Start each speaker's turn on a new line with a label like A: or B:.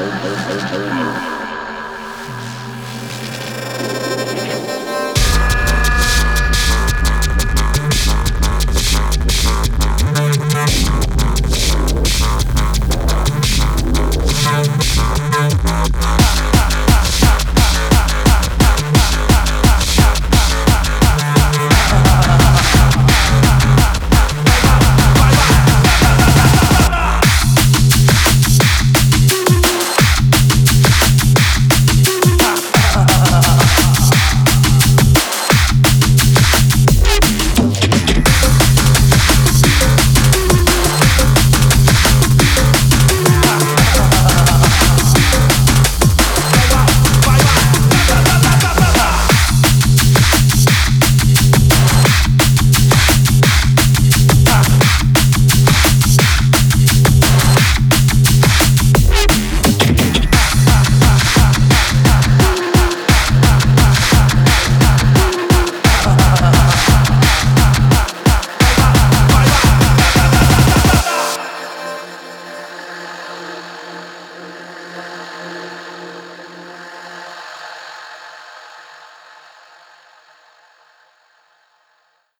A: ハハハハ。